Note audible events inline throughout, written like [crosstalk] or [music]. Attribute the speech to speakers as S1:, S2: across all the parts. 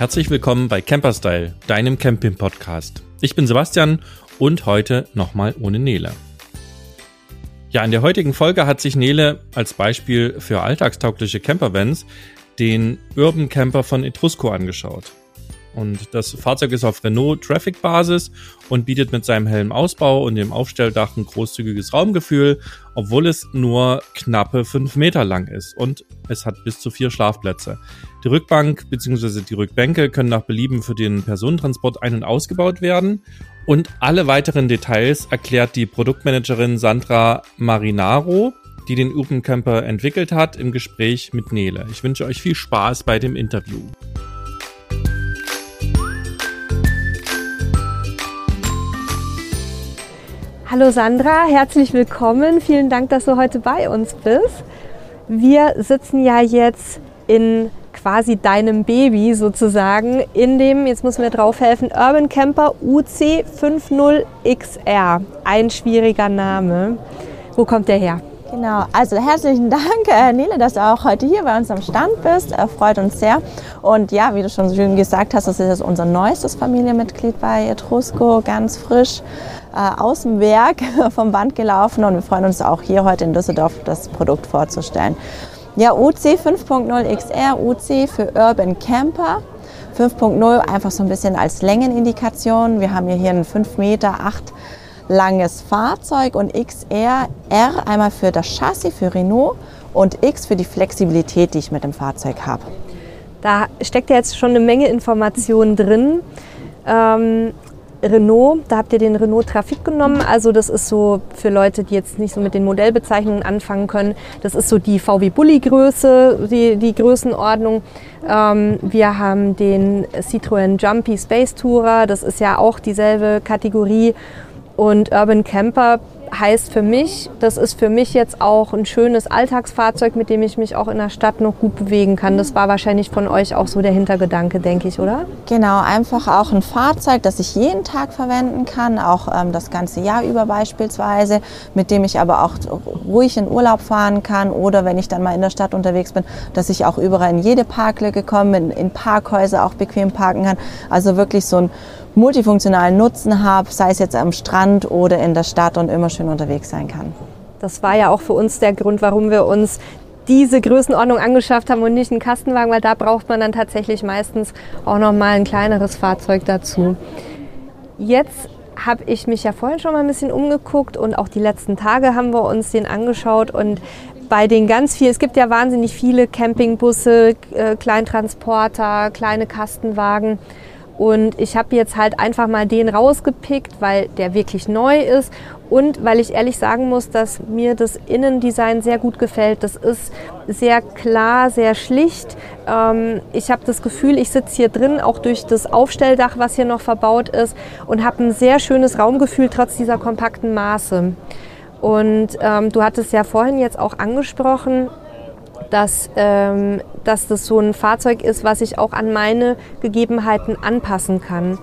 S1: Herzlich willkommen bei Camperstyle, deinem Camping-Podcast. Ich bin Sebastian und heute nochmal ohne Nele. Ja, in der heutigen Folge hat sich Nele als Beispiel für alltagstaugliche Campervans den Urban Camper von Etrusco angeschaut. Und das Fahrzeug ist auf Renault Traffic Basis und bietet mit seinem hellen Ausbau und dem Aufstelldach ein großzügiges Raumgefühl, obwohl es nur knappe fünf Meter lang ist und es hat bis zu vier Schlafplätze. Die Rückbank bzw. die Rückbänke können nach Belieben für den Personentransport ein- und ausgebaut werden. Und alle weiteren Details erklärt die Produktmanagerin Sandra Marinaro, die den Urban Camper entwickelt hat, im Gespräch mit Nele. Ich wünsche euch viel Spaß bei dem Interview.
S2: Hallo Sandra, herzlich willkommen. Vielen Dank, dass du heute bei uns bist. Wir sitzen ja jetzt in quasi deinem Baby sozusagen in dem, jetzt müssen wir drauf helfen, Urban Camper UC50XR. Ein schwieriger Name. Wo kommt der her?
S3: Genau, also herzlichen Dank, äh, Nele, dass du auch heute hier bei uns am Stand bist. Er freut uns sehr. Und ja, wie du schon so schön gesagt hast, das ist jetzt unser neuestes Familienmitglied bei Etrusco, ganz frisch äh, aus dem Werk [laughs] vom Band gelaufen. Und wir freuen uns auch hier heute in Düsseldorf das Produkt vorzustellen. Ja, UC 5.0 XR, UC für Urban Camper. 5.0 einfach so ein bisschen als Längenindikation. Wir haben hier einen 5 Meter 8 langes Fahrzeug und XR, R einmal für das Chassis, für Renault und X für die Flexibilität, die ich mit dem Fahrzeug habe.
S2: Da steckt ja jetzt schon eine Menge Informationen drin. Ähm, Renault, da habt ihr den Renault Trafik genommen. Also das ist so für Leute, die jetzt nicht so mit den Modellbezeichnungen anfangen können, das ist so die VW Bulli Größe, die, die Größenordnung. Ähm, wir haben den Citroën Jumpy Space Tourer, das ist ja auch dieselbe Kategorie. Und Urban Camper heißt für mich, das ist für mich jetzt auch ein schönes Alltagsfahrzeug, mit dem ich mich auch in der Stadt noch gut bewegen kann. Das war wahrscheinlich von euch auch so der Hintergedanke, denke ich, oder?
S3: Genau, einfach auch ein Fahrzeug, das ich jeden Tag verwenden kann, auch ähm, das ganze Jahr über beispielsweise, mit dem ich aber auch ruhig in Urlaub fahren kann oder wenn ich dann mal in der Stadt unterwegs bin, dass ich auch überall in jede Parklücke komme, in, in Parkhäuser auch bequem parken kann. Also wirklich so ein multifunktionalen Nutzen habe, sei es jetzt am Strand oder in der Stadt und immer schön unterwegs sein kann.
S2: Das war ja auch für uns der Grund, warum wir uns diese Größenordnung angeschafft haben und nicht einen Kastenwagen, weil da braucht man dann tatsächlich meistens auch noch mal ein kleineres Fahrzeug dazu. Jetzt habe ich mich ja vorhin schon mal ein bisschen umgeguckt und auch die letzten Tage haben wir uns den angeschaut und bei den ganz vielen, es gibt ja wahnsinnig viele Campingbusse, äh, Kleintransporter, kleine Kastenwagen und ich habe jetzt halt einfach mal den rausgepickt, weil der wirklich neu ist und weil ich ehrlich sagen muss, dass mir das Innendesign sehr gut gefällt. Das ist sehr klar, sehr schlicht. Ähm, ich habe das Gefühl, ich sitze hier drin, auch durch das Aufstelldach, was hier noch verbaut ist, und habe ein sehr schönes Raumgefühl trotz dieser kompakten Maße. Und ähm, du hattest ja vorhin jetzt auch angesprochen, dass, ähm, dass das so ein Fahrzeug ist, was ich auch an meine Gegebenheiten anpassen kann.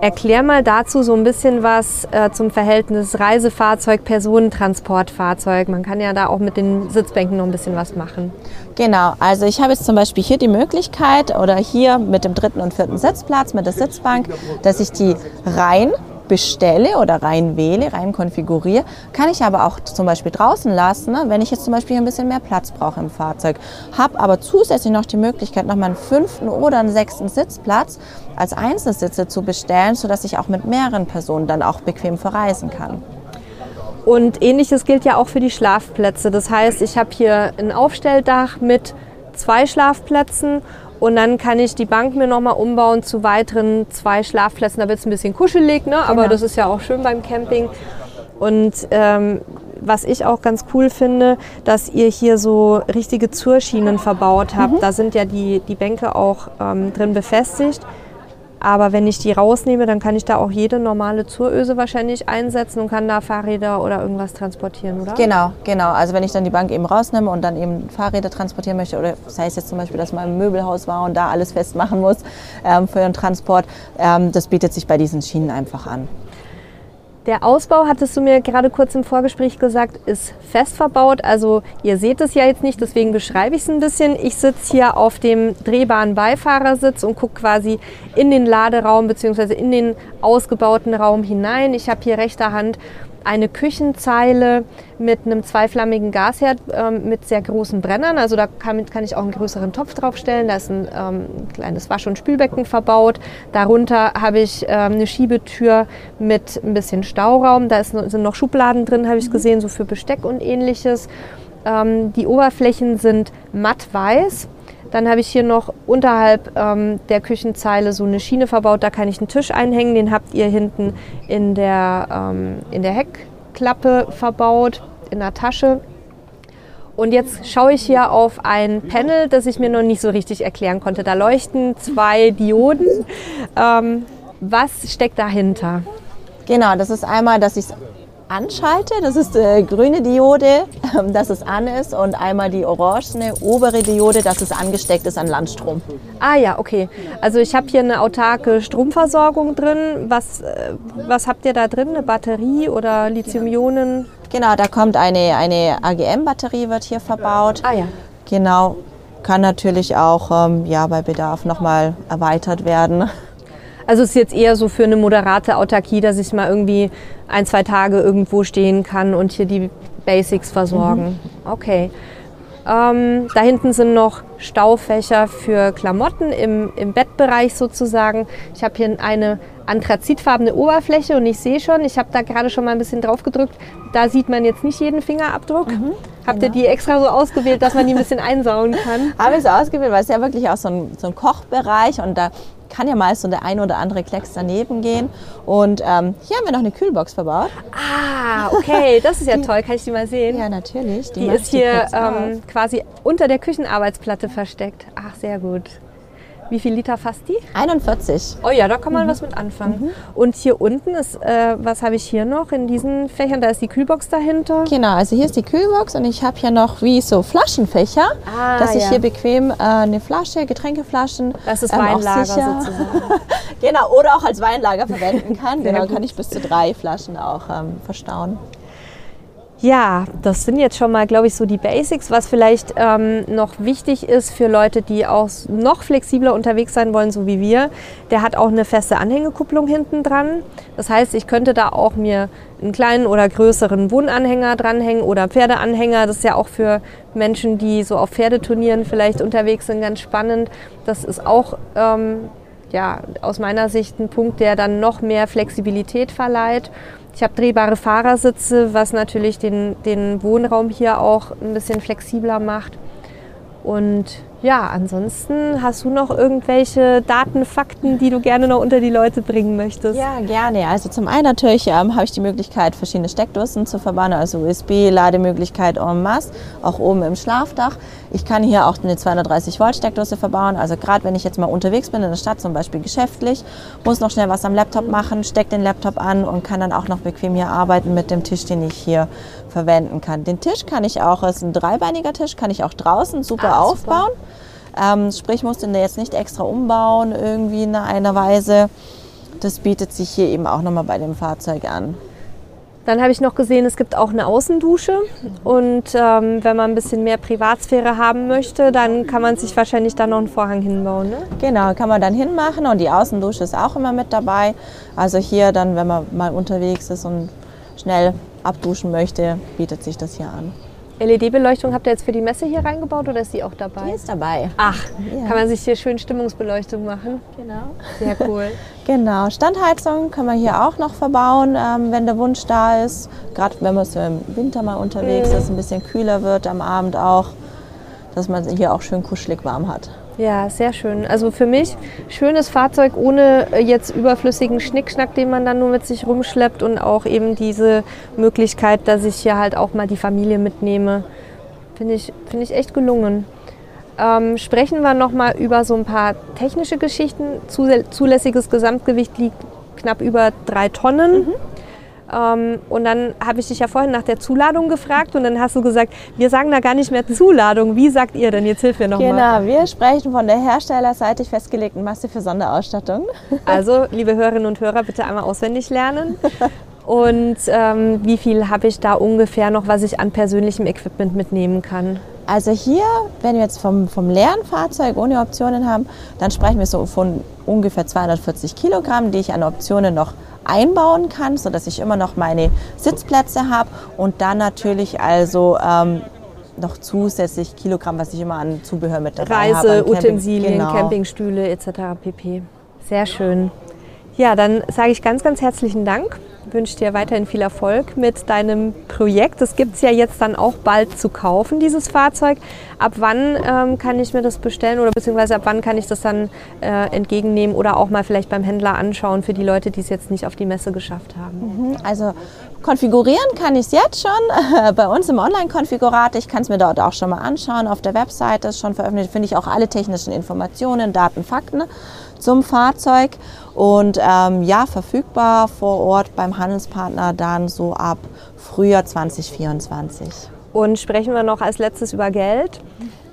S2: Erklär mal dazu so ein bisschen was äh, zum Verhältnis Reisefahrzeug, Personentransportfahrzeug. Man kann ja da auch mit den Sitzbänken noch ein bisschen was machen.
S3: Genau, also ich habe jetzt zum Beispiel hier die Möglichkeit oder hier mit dem dritten und vierten Sitzplatz, mit der Sitzbank, dass ich die rein bestelle oder rein wähle, rein konfiguriere, kann ich aber auch zum Beispiel draußen lassen, ne, wenn ich jetzt zum Beispiel ein bisschen mehr Platz brauche im Fahrzeug. Habe aber zusätzlich noch die Möglichkeit, noch mal einen fünften oder einen sechsten Sitzplatz als Einzelsitze zu bestellen, sodass ich auch mit mehreren Personen dann auch bequem verreisen kann.
S2: Und ähnliches gilt ja auch für die Schlafplätze. Das heißt, ich habe hier ein Aufstelldach mit zwei Schlafplätzen und dann kann ich die Bank mir nochmal umbauen zu weiteren zwei Schlafplätzen. Da wird es ein bisschen kuschelig, ne? aber genau. das ist ja auch schön beim Camping. Und ähm, was ich auch ganz cool finde, dass ihr hier so richtige Zurschienen verbaut habt. Mhm. Da sind ja die, die Bänke auch ähm, drin befestigt. Aber wenn ich die rausnehme, dann kann ich da auch jede normale Zuröse wahrscheinlich einsetzen und kann da Fahrräder oder irgendwas transportieren, oder?
S3: Genau, genau. Also wenn ich dann die Bank eben rausnehme und dann eben Fahrräder transportieren möchte oder sei es jetzt zum Beispiel, dass man im Möbelhaus war und da alles festmachen muss ähm, für den Transport, ähm, das bietet sich bei diesen Schienen einfach an.
S2: Der Ausbau, hattest du mir gerade kurz im Vorgespräch gesagt, ist fest verbaut. Also ihr seht es ja jetzt nicht, deswegen beschreibe ich es ein bisschen. Ich sitze hier auf dem drehbaren Beifahrersitz und gucke quasi in den Laderaum bzw. in den ausgebauten Raum hinein. Ich habe hier rechter Hand eine Küchenzeile mit einem zweiflammigen Gasherd ähm, mit sehr großen Brennern. Also da kann, kann, ich auch einen größeren Topf draufstellen. Da ist ein ähm, kleines Wasch- und Spülbecken verbaut. Darunter habe ich ähm, eine Schiebetür mit ein bisschen Stauraum. Da ist, sind noch Schubladen drin, habe ich mhm. gesehen, so für Besteck und ähnliches. Ähm, die Oberflächen sind matt weiß. Dann habe ich hier noch unterhalb ähm, der Küchenzeile so eine Schiene verbaut. Da kann ich einen Tisch einhängen. Den habt ihr hinten in der, ähm, in der Heckklappe verbaut, in der Tasche. Und jetzt schaue ich hier auf ein Panel, das ich mir noch nicht so richtig erklären konnte. Da leuchten zwei Dioden. Ähm, was steckt dahinter?
S3: Genau, das ist einmal, dass ich es anschalte. Das ist die äh, grüne Diode, ähm, dass es an ist und einmal die orangene obere Diode, dass es angesteckt ist an Landstrom.
S2: Ah ja, okay. Also ich habe hier eine autarke Stromversorgung drin. Was, äh, was habt ihr da drin? Eine Batterie oder Lithium-Ionen?
S3: Genau, da kommt eine, eine AGM-Batterie wird hier verbaut.
S2: Ah ja.
S3: Genau, kann natürlich auch ähm, ja, bei Bedarf nochmal erweitert werden.
S2: Also es ist jetzt eher so für eine moderate Autarkie, dass ich mal irgendwie ein, zwei Tage irgendwo stehen kann und hier die Basics versorgen. Mhm. Okay. Ähm, da hinten sind noch Staufächer für Klamotten im, im Bettbereich sozusagen. Ich habe hier eine anthrazitfarbene Oberfläche und ich sehe schon, ich habe da gerade schon mal ein bisschen drauf gedrückt, da sieht man jetzt nicht jeden Fingerabdruck. Mhm, Habt genau. ihr die extra so ausgewählt, dass man die ein bisschen einsauen kann? [laughs]
S3: Habe ich so ausgewählt, weil es ja wirklich auch so ein, so ein Kochbereich und da kann ja meist so der ein oder andere Klecks daneben gehen. Und ähm, hier haben wir noch eine Kühlbox verbaut.
S2: Ah, okay, das ist ja [laughs] toll. Kann ich die mal sehen?
S3: Ja, natürlich.
S2: Die, die ist hier ähm, quasi unter der Küchenarbeitsplatte versteckt. Ach, sehr gut. Wie viel Liter fasst die?
S3: 41.
S2: Oh ja, da kann man mhm. was mit anfangen. Mhm. Und hier unten ist, äh, was habe ich hier noch in diesen Fächern? Da ist die Kühlbox dahinter.
S3: Genau, also hier ist die Kühlbox und ich habe hier noch wie so Flaschenfächer, ah, dass ich ja. hier bequem äh, eine Flasche, Getränkeflaschen.
S2: Das ist ähm, Weinlager sozusagen. [laughs]
S3: genau, oder auch als Weinlager verwenden [laughs] kann. genau, kann ich bis zu drei Flaschen auch ähm, verstauen.
S2: Ja, das sind jetzt schon mal, glaube ich, so die Basics. Was vielleicht ähm, noch wichtig ist für Leute, die auch noch flexibler unterwegs sein wollen, so wie wir, der hat auch eine feste Anhängekupplung hinten dran. Das heißt, ich könnte da auch mir einen kleinen oder größeren Wohnanhänger dranhängen oder Pferdeanhänger. Das ist ja auch für Menschen, die so auf Pferdeturnieren vielleicht unterwegs sind, ganz spannend. Das ist auch ähm, ja, aus meiner Sicht ein Punkt, der dann noch mehr Flexibilität verleiht. Ich habe drehbare Fahrersitze, was natürlich den, den Wohnraum hier auch ein bisschen flexibler macht. Und ja, ansonsten hast du noch irgendwelche Daten, Fakten, die du gerne noch unter die Leute bringen möchtest?
S3: Ja, gerne. Also zum einen natürlich ähm, habe ich die Möglichkeit, verschiedene Steckdosen zu verbauen, also USB-Lademöglichkeit en masse, auch oben im Schlafdach. Ich kann hier auch eine 230 Volt Steckdose verbauen. Also gerade wenn ich jetzt mal unterwegs bin in der Stadt, zum Beispiel geschäftlich, muss noch schnell was am Laptop machen, stecke den Laptop an und kann dann auch noch bequem hier arbeiten mit dem Tisch, den ich hier verwenden kann. Den Tisch kann ich auch, es ist ein dreibeiniger Tisch, kann ich auch draußen super ah, aufbauen. Super. Ähm, sprich, musste den jetzt nicht extra umbauen irgendwie in einer Weise. Das bietet sich hier eben auch nochmal bei dem Fahrzeug an.
S2: Dann habe ich noch gesehen, es gibt auch eine Außendusche. Und ähm, wenn man ein bisschen mehr Privatsphäre haben möchte, dann kann man sich wahrscheinlich da noch einen Vorhang hinbauen. Ne?
S3: Genau, kann man dann hinmachen. Und die Außendusche ist auch immer mit dabei. Also hier dann, wenn man mal unterwegs ist und schnell abduschen möchte, bietet sich das hier an.
S2: LED-Beleuchtung habt ihr jetzt für die Messe hier reingebaut oder ist die auch dabei?
S3: Die ist dabei.
S2: Ach, ja. kann man sich hier schön Stimmungsbeleuchtung machen?
S3: Genau.
S2: Sehr cool. [laughs]
S3: genau. Standheizung können wir hier auch noch verbauen, ähm, wenn der Wunsch da ist. Gerade wenn man so im Winter mal unterwegs mhm. ist, ein bisschen kühler wird am Abend auch, dass man hier auch schön kuschelig warm hat.
S2: Ja, sehr schön. Also für mich schönes Fahrzeug ohne äh, jetzt überflüssigen Schnickschnack, den man dann nur mit sich rumschleppt und auch eben diese Möglichkeit, dass ich hier halt auch mal die Familie mitnehme. Finde ich, find ich echt gelungen. Ähm, sprechen wir nochmal über so ein paar technische Geschichten. Zulässiges Gesamtgewicht liegt knapp über drei Tonnen. Mhm. Ähm, und dann habe ich dich ja vorhin nach der Zuladung gefragt und dann hast du gesagt, wir sagen da gar nicht mehr Zuladung. Wie sagt ihr denn? Jetzt hilf mir nochmal.
S3: Genau, wir sprechen von der herstellerseitig festgelegten Masse für Sonderausstattung. [laughs]
S2: Also, liebe Hörerinnen und Hörer, bitte einmal auswendig lernen. [laughs] Und ähm, wie viel habe ich da ungefähr noch, was ich an persönlichem Equipment mitnehmen kann?
S3: Also hier, wenn wir jetzt vom, vom leeren Fahrzeug ohne Optionen haben, dann sprechen wir so von ungefähr 240 Kilogramm, die ich an Optionen noch einbauen kann, sodass ich immer noch meine Sitzplätze habe und dann natürlich also ähm, noch zusätzlich Kilogramm, was ich immer an Zubehör mit dabei
S2: Reise,
S3: habe.
S2: Reise, Utensilien,
S3: genau.
S2: Campingstühle etc. pp. Sehr schön. Ja, dann sage ich ganz, ganz herzlichen Dank. Wünsche dir weiterhin viel Erfolg mit deinem Projekt. Das gibt es ja jetzt dann auch bald zu kaufen, dieses Fahrzeug. Ab wann ähm, kann ich mir das bestellen oder beziehungsweise ab wann kann ich das dann äh, entgegennehmen oder auch mal vielleicht beim Händler anschauen für die Leute, die es jetzt nicht auf die Messe geschafft haben?
S3: Mhm, also konfigurieren kann ich es jetzt schon [laughs] bei uns im Online-Konfigurator. Ich kann es mir dort auch schon mal anschauen. Auf der Webseite ist schon veröffentlicht, finde ich auch alle technischen Informationen, Daten, Fakten zum Fahrzeug und ähm, ja, verfügbar vor Ort beim Handelspartner dann so ab Frühjahr 2024.
S2: Und sprechen wir noch als letztes über Geld.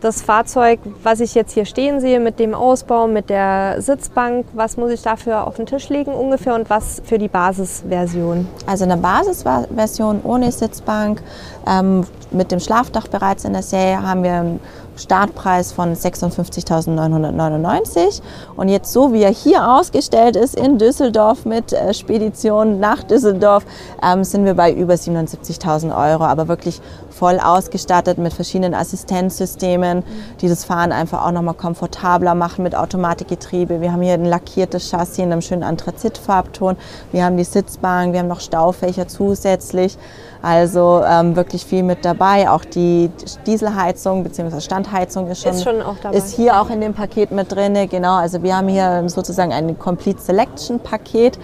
S2: Das Fahrzeug, was ich jetzt hier stehen sehe, mit dem Ausbau, mit der Sitzbank, was muss ich dafür auf den Tisch legen ungefähr und was für die Basisversion?
S3: Also eine Basisversion ohne Sitzbank, ähm, mit dem Schlafdach bereits in der Serie haben wir Startpreis von 56.999 und jetzt so wie er hier ausgestellt ist in Düsseldorf mit äh, Spedition nach Düsseldorf ähm, sind wir bei über 77.000 Euro, aber wirklich voll ausgestattet mit verschiedenen Assistenzsystemen, die das Fahren einfach auch nochmal komfortabler machen mit Automatikgetriebe. Wir haben hier ein lackiertes Chassis in einem schönen Anthrazitfarbton. Wir haben die Sitzbank, wir haben noch Staufächer zusätzlich. Also ähm, wirklich viel mit dabei. Auch die Dieselheizung bzw. Standheizung ist schon,
S2: ist schon.
S3: Ist hier auch in dem Paket mit drin. Genau, also wir haben hier sozusagen ein Complete Selection Paket.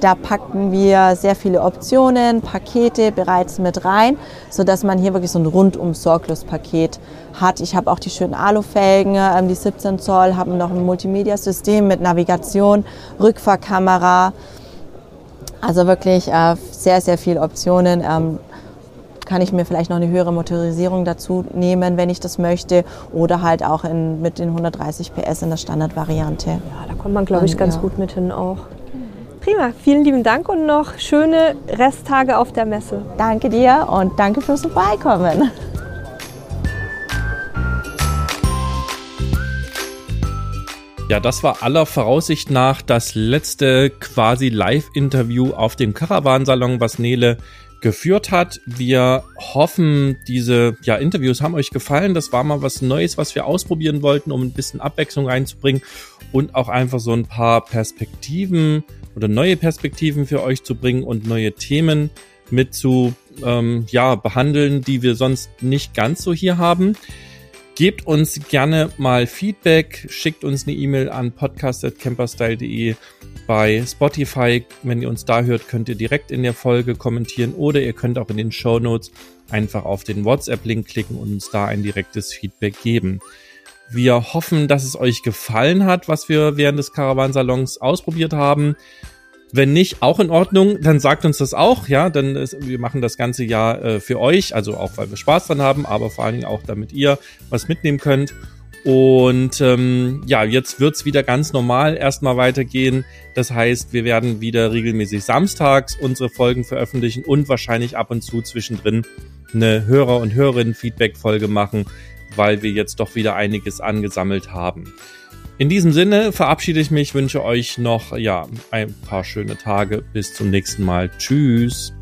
S3: Da packen wir sehr viele Optionen, Pakete bereits mit rein, sodass man hier wirklich so ein rundum sorglos Paket hat. Ich habe auch die schönen Alufelgen, ähm, die 17 Zoll, haben noch ein Multimedia-System mit Navigation, Rückfahrkamera. Also wirklich äh, sehr, sehr viele Optionen. Ähm, kann ich mir vielleicht noch eine höhere Motorisierung dazu nehmen, wenn ich das möchte. Oder halt auch in, mit den 130 PS in der Standardvariante. Ja,
S2: da kommt man, glaube ich, ganz ja. gut mit hin auch. Prima, vielen lieben Dank und noch schöne Resttage auf der Messe.
S3: Danke dir und danke fürs Vorbeikommen.
S1: Ja, das war aller Voraussicht nach das letzte quasi Live-Interview auf dem Caravansalon, was Nele geführt hat. Wir hoffen, diese ja, Interviews haben euch gefallen. Das war mal was Neues, was wir ausprobieren wollten, um ein bisschen Abwechslung reinzubringen und auch einfach so ein paar Perspektiven oder neue Perspektiven für euch zu bringen und neue Themen mit zu ähm, ja, behandeln, die wir sonst nicht ganz so hier haben. Gebt uns gerne mal Feedback, schickt uns eine E-Mail an podcast.camperstyle.de. Bei Spotify, wenn ihr uns da hört, könnt ihr direkt in der Folge kommentieren oder ihr könnt auch in den Show Notes einfach auf den WhatsApp-Link klicken und uns da ein direktes Feedback geben. Wir hoffen, dass es euch gefallen hat, was wir während des Caravansalons ausprobiert haben. Wenn nicht, auch in Ordnung, dann sagt uns das auch, ja, dann ist, wir machen das ganze Jahr äh, für euch, also auch weil wir Spaß dran haben, aber vor allen Dingen auch, damit ihr was mitnehmen könnt. Und ähm, ja, jetzt wird's wieder ganz normal erstmal weitergehen. Das heißt, wir werden wieder regelmäßig samstags unsere Folgen veröffentlichen und wahrscheinlich ab und zu zwischendrin eine Hörer- und Hörerinnen-Feedback-Folge machen, weil wir jetzt doch wieder einiges angesammelt haben. In diesem Sinne verabschiede ich mich, wünsche euch noch ja ein paar schöne Tage. Bis zum nächsten Mal. Tschüss.